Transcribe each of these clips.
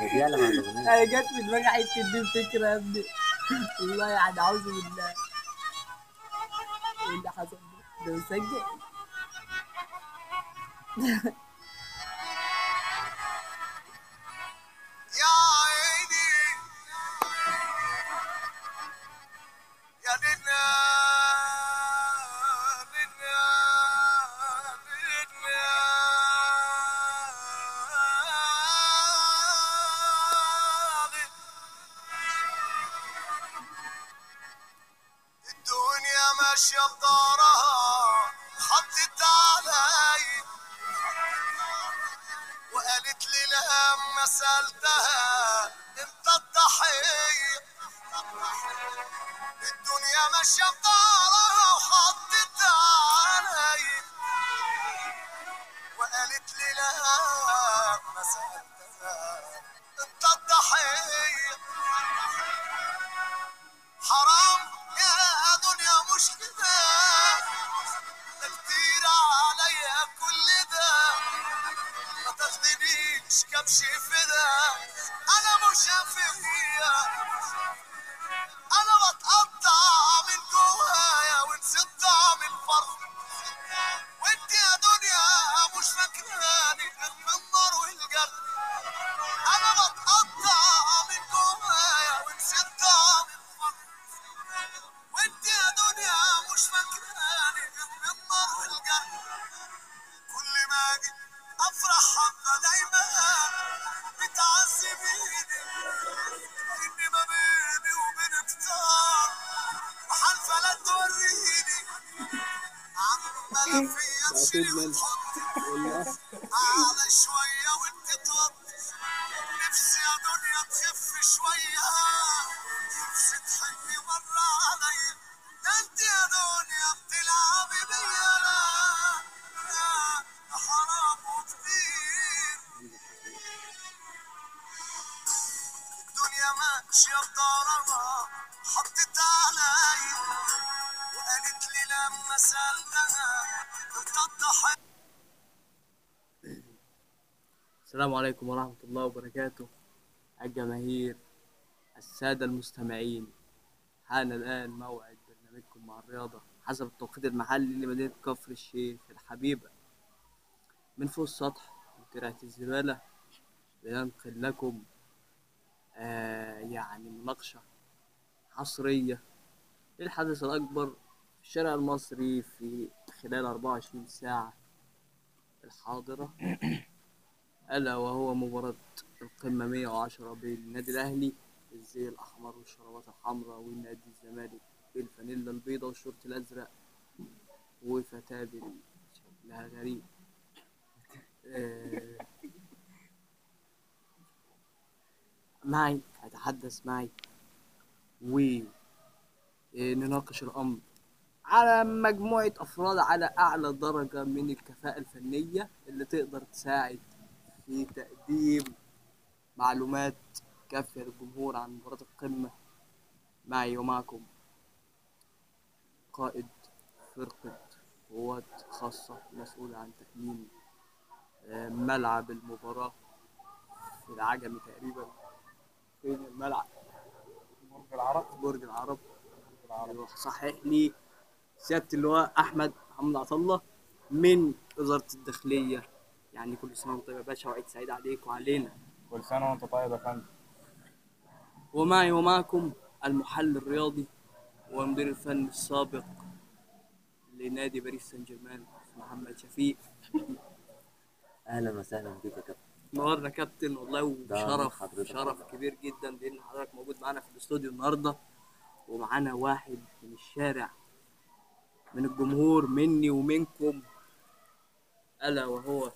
ما عجبنيش أنا جت في دماغي حتة دي الفكرة يا ابني. والله يعني أعوذ بالله. إيه اللي حصل؟ ده مسجل؟ statement السلام عليكم ورحمة الله وبركاته. الجماهير السادة المستمعين حان الآن موعد برنامجكم مع الرياضة حسب التوقيت المحلي لمدينة كفر الشيخ الحبيبة من فوق السطح من الزبالة بننقل لكم آه يعني مناقشة حصرية للحدث الأكبر في الشارع المصري في خلال 24 ساعة الحاضرة. ألا وهو مباراة القمة 110 بين النادي الأهلي بالزي الأحمر والشرابات الحمراء والنادي الزمالك بالفانيلا البيضاء والشورت الأزرق وفتاة شكلها غريب آه، معي أتحدث معي. ونناقش الأمر على مجموعة أفراد على أعلى درجة من الكفاءة الفنية اللي تقدر تساعد في تقديم معلومات كافية للجمهور عن مباراة القمة معي ومعكم قائد فرقة قوات خاصة مسؤول عن تأمين آه، ملعب المباراة في العجمي تقريبا. فين الملعب؟ برج العرب. برج العرب. أيوة، صحح لي سيادة اللواء أحمد محمد عطلة من وزارة الداخلية. يعني كل سنة وأنت طيب يا باشا وعيد سعيد عليك وعلينا. كل سنة وأنت طيب يا فندم. ومعي ومعكم المحلل الرياضي والمدير الفني السابق لنادي باريس سان جيرمان محمد شفيق. أهلا وسهلا بك يا كابتن. نورنا كابتن والله وشرف شرف. كبير جدا لأن حضرتك موجود معانا في الاستوديو النهارده ومعانا واحد من الشارع من الجمهور مني ومنكم ألا وهو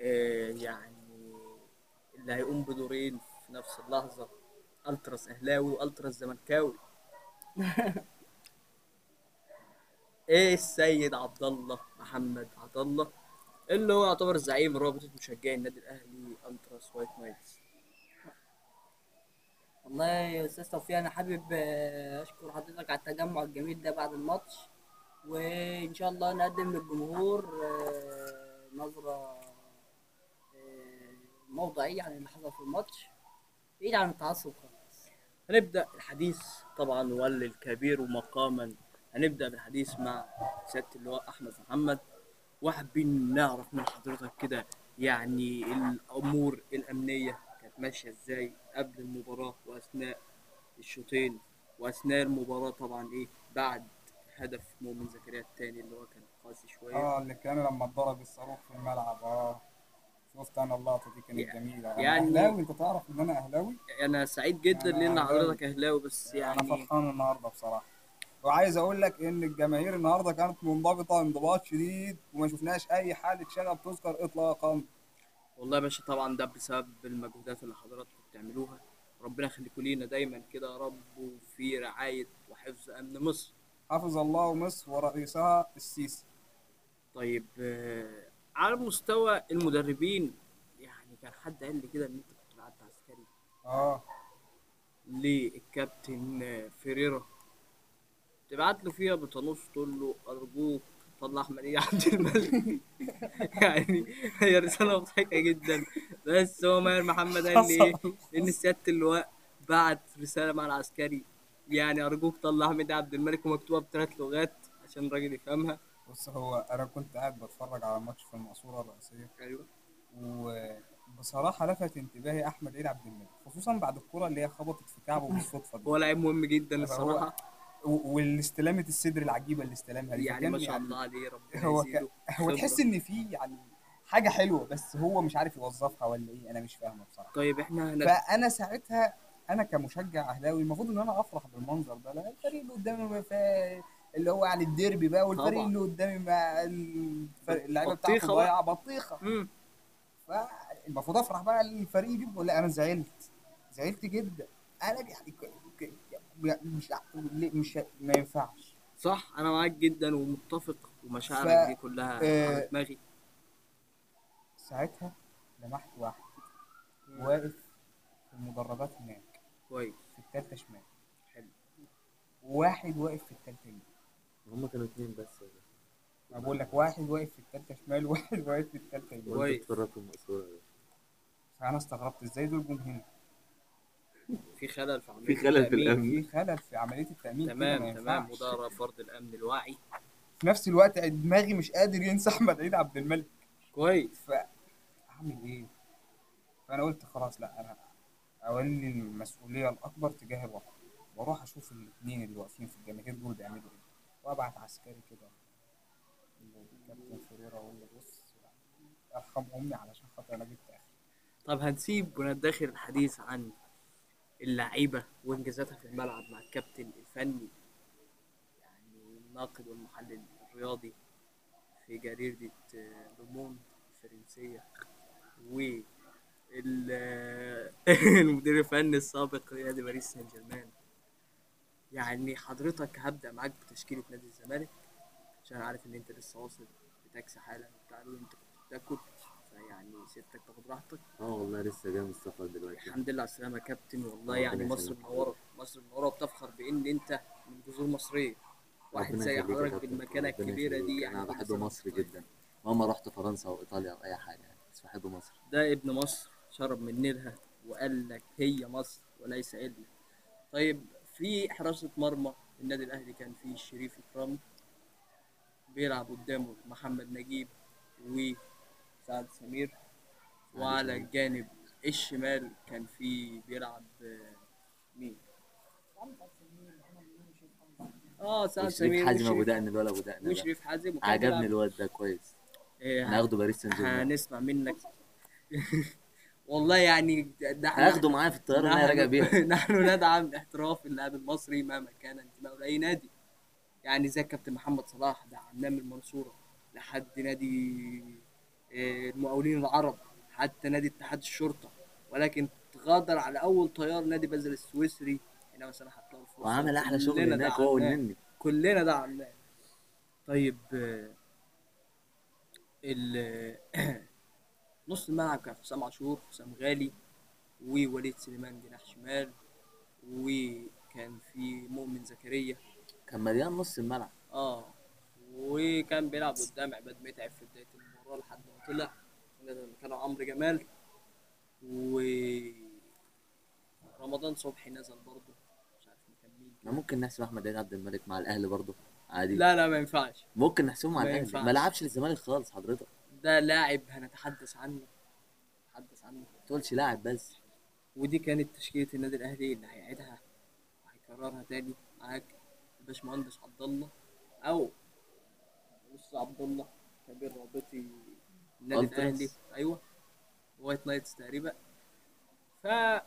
يعني اللي هيقوم بدورين في نفس اللحظة. ألتراس أهلاوي وألتراس زملكاوي. إيه السيد عبد الله محمد عبد الله اللي هو يعتبر زعيم رابطة مشجعي النادي الأهلي ultras وايت نايتس. والله يا أستاذ توفيق أنا حابب آه، أشكر حضرتك على التجمع الجميل ده بعد الماتش. وإن شاء الله نقدم للجمهور آه، نظرة موضوعيه عن اللي حصل في الماتش بعيد عن التعصب خالص. هنبدأ الحديث طبعا ولي الكبير مقاما هنبدأ بالحديث مع سيادة اللواء أحمد محمد. وحابين نعرف من حضرتك كده يعني الأمور الأمنية كانت ماشية إزاي قبل المباراة وأثناء الشوطين وأثناء المباراة طبعا إيه بعد هدف مؤمن زكريا التاني اللي هو كان قاسي شوية. آه اللي كان لما اتضرب الصاروخ في الملعب. آه. شفت أنا اللقطة دي كانت يعني- جميلة. أنا يعني- أهلاوي؟ أنت تعرف إن أنا أهلاوي؟ أنا سعيد جدا أهلاوي. حضرتك أهلاوي بس أنا يعني فرحان النهارده بصراحة. وعايز أقول لك إن الجماهير النهارده كانت منضبطة انضباط شديد وما شفناش أي حالة شغب تذكر اطلاقا. والله يا باشا طبعا ده بسبب المجهودات اللي حضراتكم بتعملوها. ربنا يخليكم لينا دايما كده يا رب وفي رعاية وحفظ أمن مصر. حفظ الله مصر ورئيسها السيسي. طيب آه، على مستوى المدربين يعني كان حد قال لي كده إن أنت كنت بعت عسكري. آه. للكابتن فيريرا. تبعت له فيها بتنص تقول له أرجوك طلع احمد إيه عبد الملك. يعني هي رسالة مضحكة جدا. بس هو ماهر محمد قال لي إيه إن سياده اللواء بعت رسالة مع العسكري يعني أرجوك طلع احمد عبد الملك ومكتوبة بثلاث لغات عشان الراجل يفهمها. بص هو أنا كنت قاعد بتفرج على ماتش في المقصورة الرئيسية. أيوه. وبصراحة لفت انتباهي أحمد عيد عبد الملك خصوصا بعد الكرة اللي هي خبطت في كعبه بالصدفة دي. هو لعيب مهم جدا الصراحه والاستلامة الصدر العجيبة اللي استلمها دي. يعني ما شاء الله عليه ربنا هو يزيده. هو. تحس إن في يعني حاجة حلوة بس هو مش عارف يوظفها ولا إيه أنا مش فاهمة بصراحة. طيب إحنا هن... فأنا ساعتها أنا كمشجع أهلاوي المفروض إن أنا أفرح بالمنظر ده لا الفريق اللي قدامي اللي هو يعني الديربي بقى والفريق طبعا. اللي قدامي الفريق- اللعيبة بتاعته. ضايعة بطيخة. فالمفروض أفرح بقى للفريق دي ولا أنا زعلت. زعلت جدا. أنا يعني ك- مش مش ما ينفعش. صح أنا معاك جدا ومتفق ومشاعرك ف- دي كلها آه، على دماغي. ساعتها لمحت واحد واقف في المدرجات هناك. كويس. في التالتة شمال. حلو. واحد واقف في التالتة يمين هم كانوا اتنين بس ولا أنا بقول لك واحد واقف في التالتة شمال وواحد واقف في التالتة يمين كويس. وانت اتفرجت في المقصورة يا باشا. فانا استغربت إزاي دول جم هنا في خلل في عمليه في خلل في التأمين. الأمن. في خلل في عملية التأمين كده تمام ما تمام ينفعش. وده فرض الأمن الواعي في نفس الوقت دماغي مش قادر ينسى أحمد عيد عبد الملك كويس فاعمل إيه فأنا قلت خلاص لأ أنا أولي المسؤولية الأكبر تجاه الوطن وأروح أشوف الاثنين اللي واقفين في الجماهير دول بيعملوا إيه وابعت عسكري كده. الكابتن فريرا أقول له بص ارحم امي علشان خاطر أنا جبت اخر طب هنسيب وندخل الحديث عن اللعيبة وانجازاتها في الملعب مع الكابتن الفني يعني الناقد والمحلل الرياضي في جريدة آه، لوموند الفرنسية و ال- المدير الفني السابق لنادي باريس سان جيرمان. يعني حضرتك هبدأ معاك بتشكيلة نادي الزمالك عشان عارف إن أنت لسه واصل بتاكسي حالا وبتاع أنت كنت بتاكل فيعني سيبتك تاخد راحتك. آه والله لسه جاي من السفر دلوقتي. الحمد لله على السلامة يا كابتن والله يعني مصر. منورة مصر منورة وبتفخر بإن أنت من جذور مصرية. واحد زي حضرتك الكبيرة يخليك. دي يعني أنا بحب مصر طيب. جدا. مهما رحت فرنسا أو إيطاليا أو أي حاجة يعني بس بحب مصر. ده ابن مصر شرب من نيلها وقال لك هي مصر وليس إلا. طيب في حراسة مرمى. النادي الأهلي كان فيه شريف إكرامي بيلعب قدامه محمد نجيب وسعد سمير. وعلى. الجانب الشمال كان في بيلعب مين؟ آه سعد سمير حازم أبو دقن الولا أبو دقن. وشريف حازم. عجبني الواد ده كويس. إيه، هناخده باريس سان جيرمان. هنسمع منك. والله يعني ده إحنا هاخده معايا في الطيارة اللي راجع بيها. نحن ندعم احتراف اللاعب المصري مهما كان انتمائه لاي نادي. يعني زي كابتن محمد صلاح دعمناه من المنصورة لحد نادي آه، المقاولين العرب حتى نادي اتحاد الشرطة. ولكن غادر على أول طيار نادي بازل السويسري إنما سنحت له الفرصة وعمل أحلى شغل هناك هو. والنني. كلنا دعمناه. طيب آه، ال نص الملعب كان حسام عاشور حسام غالي ووليد سليمان جناح شمال وكان في مؤمن زكريا. كان مليان نص الملعب. آه وكان بيلعب قدام عماد متعب في بداية المباراة لحد ما طلع. مكانه عمرو جمال. و رمضان صبحي نزل برضه. مش عارف مكان مين ما ممكن نحسب أحمد عبد الملك مع الأهلي برضه. عادي. لا لا ما ينفعش. ممكن نحسبه مع الأهلي. ما لعبش للزمالك خالص حضرتك. ده لاعب هنتحدث عنه. نتحدث عنه. ما تقولش لاعب بس. ودي كانت تشكيلة النادي الأهلي اللي هيعيدها وهيكررها تاني معاك الباشمهندس عبد الله أو بص عبد الله كبير رابطة النادي. الأهلي. أيوه. وايت نايتس تقريبا. ف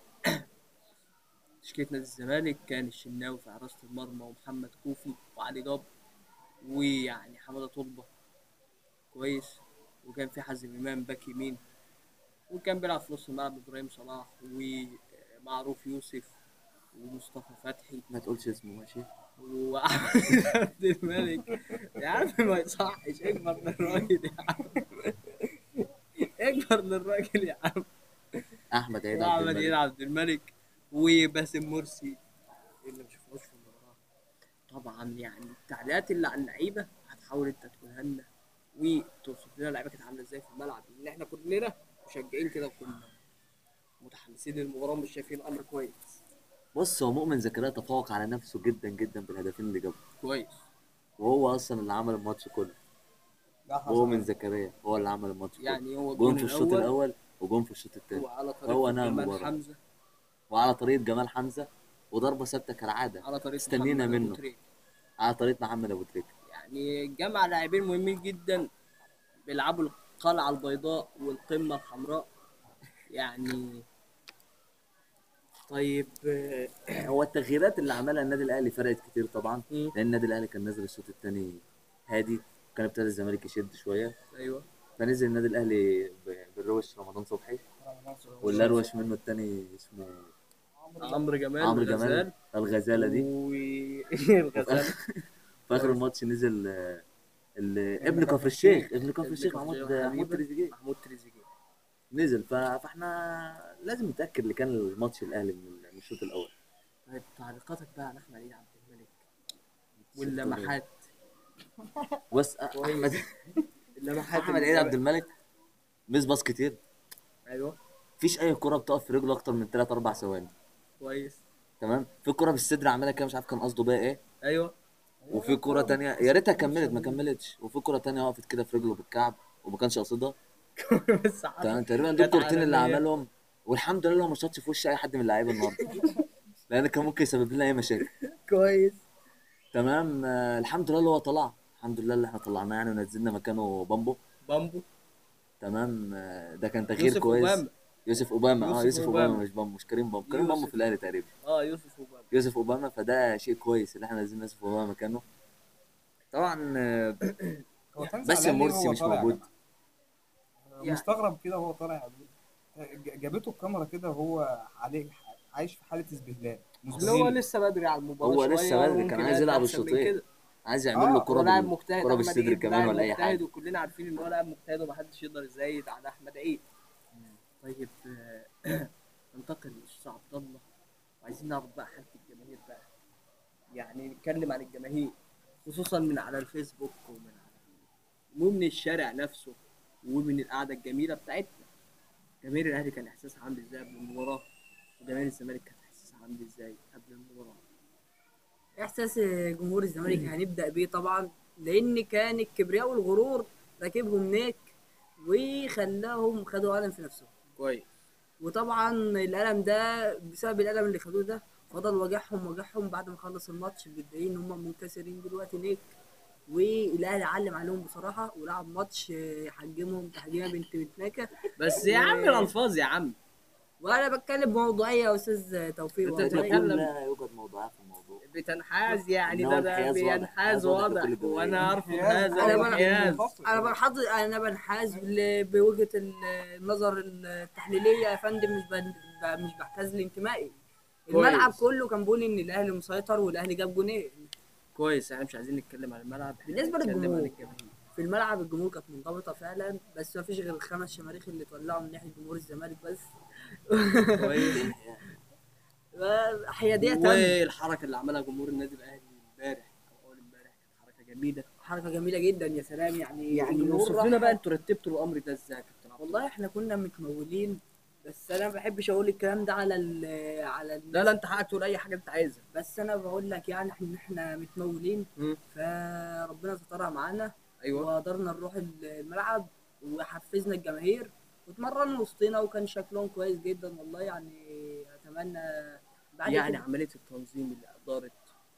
تشكيلة نادي الزمالك كان الشناوي في حراسة المرمى ومحمد كوفي وعلي جبر. ويعني حمادة طلبة. كويس. وكان في حازم إمام back يمين وكان بيلعب في نص الملعب إبراهيم صلاح ومعروف يوسف ومصطفى فتحي. ما تقولش اسمه ماشي؟ واحمد عبد الملك. يا عم ما يصحش اكبر للراجل يا عم. اكبر للراجل يا عم. أحمد عيد عبد عيد الملك. عبد الملك وباسم مرسي. اللي ما شفناش في المباراة؟ طبعا يعني التعليقات اللي على اللعيبة هتحاول أنت تقولها لنا. وتوصف لنا اللعيبة كانت عاملة إزاي في الملعب لأن إحنا كلنا مشجعين كده وكنا متحمسين للمباراة ومش شايفين الامر كويس. بص هو مؤمن زكريا تفوق على نفسه جدا جدا بالهدفين اللي جابهم. كويس. وهو أصلا اللي عمل الماتش كله. مؤمن زكريا هو اللي عمل الماتش كله. يعني هو جون في الشوط الأول وجون في الشوط الثاني وعلى طريقة هو نعم جمال. حمزة. وعلى طريقة جمال حمزة وضربة ثابتة كالعادة. على طريقة استنينا منه. على طريقة محمد ابو تريكه يعني جمع لاعبين مهمين جدا بيلعبوا القلعة البيضاء والقمة الحمراء. يعني طيب آه، هو التغييرات اللي عملها النادي الأهلي فرقت كتير طبعا مم. لأن النادي الأهلي كان نازل الشوط الثاني هادي كان ابتدى الزمالك يشد شوية. أيوه. فنزل النادي الأهلي بالروش رمضان صبحي. والاروش منه الثاني اسمه عمرو جمال. عمرو. جمال الغزالة دي. والغزال في آخر الماتش نزل آه، ابن كفر الشيخ ابن كفر الشيخ محمود محمود. تريزيجيه. محمود تريزيجيه. نزل فاحنا لازم نتأكد اللي كان الماتش الأهلي من الشوط الأول. طيب تعليقاتك بقى عن أحمد عيد عبد الملك؟ واللمحات. بس احمد اللمحات أحمد عيد جابها. عبد الملك؟ ميس باص كتير. أيوه. مفيش أي كرة بتقف في رجله أكتر من 3 4 ثواني. كويس. تمام؟ في كرة بالصدر عملها كده مش عارف كان قصده بقى إيه. أيوه. وفي كرة تانية يا ريتها كملت ما كملتش. وفي كرة تانية وقفت كده في رجله بالكعب وما كانش بس حصل. تمام تقريبا دول الكورتين اللي. عملهم. والحمد لله ما شاطش في وش أي حد من اللعيبة النهارده. لأن كان ممكن يسبب لنا أي مشاكل. كويس. تمام آه الحمد لله اللي هو طلع. الحمد لله اللي إحنا طلعناه يعني ونزلنا مكانه بامبو. بامبو. تمام آه ده كان تغيير يوسف كويس. أوباما. يوسف أوباما. آه يوسف يوسف أوباما أوباما. مش بامبو مش كريم بامبو. كريم. بامبو في الأهلي تقريبا. آه يوسف وبامبو يوسف أوباما فده شيء كويس اللي إحنا نازلين يوسف أوباما مكانه طبعا آه، بس مرسي مش موجود؟ يعني- مستغرب كده وهو طالع. يا جابته الكاميرا كده وهو عليه عايش في حالة استهلاك اللي هو لسه بدري على المباراة هو لسه بدري، كان عايز يلعب الشوطين. عايز يعمل له هو كرة لاعب مجتهد. أحمد بالصدر كمان ولا أي مجتهد حاجة وكلنا عارفين إن هو لاعب مجتهد ومحدش يقدر يزايد على أحمد عيد. طيب آه، ننتقل للأستاذ عبد الله. وعايزين نعرف بقى حالة الجماهير بقى. يعني نتكلم عن الجماهير خصوصا من على الفيسبوك ومن على ومن الشارع نفسه ومن القعدة الجميلة بتاعتنا. جماهير الأهلي كان احساسها عامل إزاي قبل المباراة؟ وجماهير الزمالك كانت احساسها عامل إزاي قبل المباراة؟ إحساس جمهور الزمالك هنبدأ بيه طبعا لأن كان الكبرياء والغرور راكبهم نيك وخلاهم خدوا قلم في نفسهم. كويس. وطبعا القلم ده بسبب القلم اللي خدوه ده فضل وجعهم وجعهم بعد ما خلص الماتش متضايقين إن هم منكسرين دلوقتي نيك. والأهلي علم عليهم بصراحة ولعب ماتش حجمهم تحجيمه بنت متناكه بس يا عم الألفاظ يا عم. وأنا بتكلم بموضوعيه يا أستاذ توفيق والله. بتتكلم- لا يوجد موضوعات في الموضوع بتنحاز يعني ده. بينحاز واضح. وأنا ارفض. هذا الانحياز أنا بنحض أنا بنحاز بوجهة ال- النظر التحليلية يا فندم مش مش بحتاز لانتمائي الملعب كويس. كله كان بيقول إن الأهلي مسيطر والأهلي جاب جونين كويس إحنا مش عايزين نتكلم عن الملعب هنتكلم للجمهور. في الملعب الجمهور كانت منضبطة فعلا بس ما فيش غير الخمس شماريخ اللي اتولعوا من ناحية جمهور الزمالك بس حياديه تامه والحركة اللي عملها جمهور النادي الأهلي امبارح أو أول امبارح كانت حركة جميلة. حركة جميلة جدا يا سلام يعني يعني وصف لنا بقى أنتوا رتبتوا الأمر ده إزاي يا كابتن والله إحنا كنا متمولين بس أنا ما بحبش أقول الكلام ده على ال على الناس لا لا أنت حقك تقول أي حاجة أنت عايزها. بس أنا بقول لك يعني إحنا إحنا متمولين. فربنا سترها معانا. أيوه. وقدرنا نروح الملعب وحفزنا الجماهير. واتمرنا وسطنا وكان شكلهم كويس جدا والله يعني أتمنى بعد يعني كده- عملية التنظيم اللي ادارت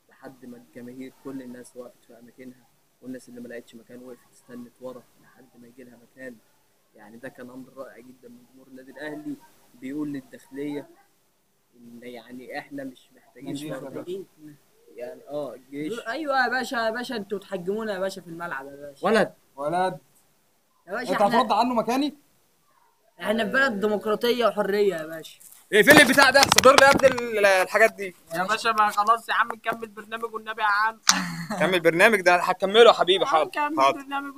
لحد ما الجماهير كل الناس وقفت في اماكنها والناس اللي ما لقتش مكان وقفت استنت ورا لحد ما يجي لها مكان. يعني ده كان أمر رائع جدا من جمهور النادي الأهلي. بيقول للداخلية إن يعني إحنا مش محتاجين. محتاجين. يعني آه الجيش أيوه يا باشا يا باشا أنتوا تحجمونا يا باشا في الملعب يا باشا. ولد. ولد. يا باشا أنت هترد عنه مكاني؟ إحنا في بلد ديمقراطية وحرية يا باشا. اقفل لي البتاع ده؟ صدر لي يا ابني ال- الحاجات دي. يا باشا بقى خلاص يا عم نكمل برنامج والنبي يا عم كمل برنامج ده هكمله يا حبيبي. حاضر حاضر. برنامج